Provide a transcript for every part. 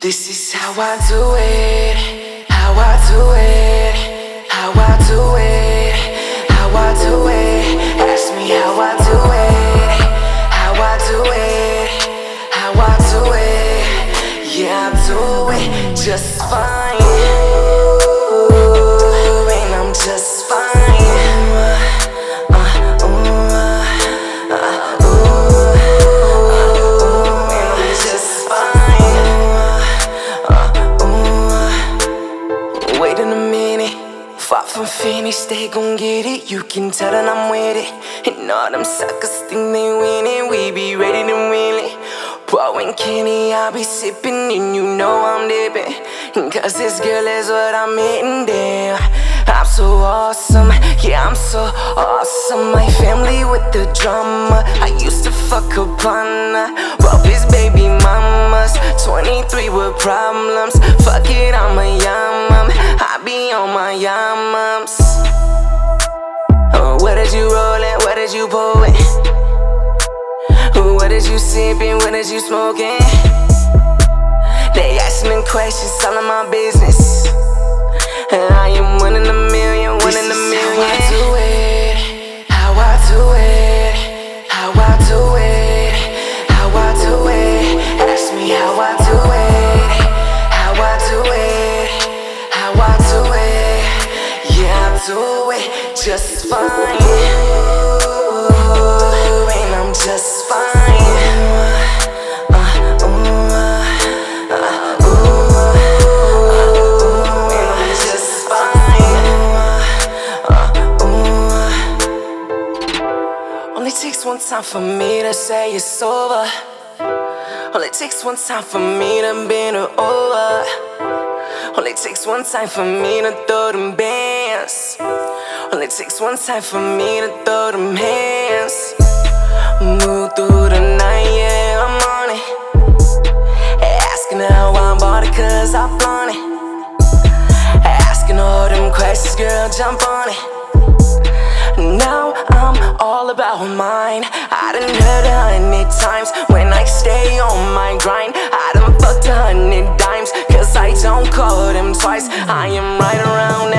This is how I do it, how I do it, how I do it, how I do it. Ask me how I do it, how I do it, how I do it. Yeah, I do it just fine. And I'm just From finished, they gon' get it. You can tell that I'm with it. And all them suckers think they winning. We be ready to win it. And Kenny, I be sipping, and you know I'm dipping. Cause this girl is what I'm hitting, damn. I'm so awesome, yeah, I'm so awesome. My family with the drama. I used to fuck upon Rob his baby mamas. 23 with problems. Fuck it, I'm a yamam. I on my yamams. Oh, where did you roll it? Where did you pull it? Oh, What did you sipping? What did you smoking? They asking questions, all of my business. Just fine. And I'm just fine. Uh, ooh, uh, ooh, fine. Only takes one time for me to say it's over. Only takes one time for me to bend her over. Only takes one time for me to throw them bands. Only takes one time for me to throw them hands. Move through the night, yeah, I'm on it. Asking how I'm bought it, cause I blown it. Asking all them questions, girl, jump on it. Now I'm all about mine. I done heard a hundred times when I stay on my grind. I done fucked a hundred dimes, cause I don't call them twice. I am right around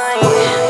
mind.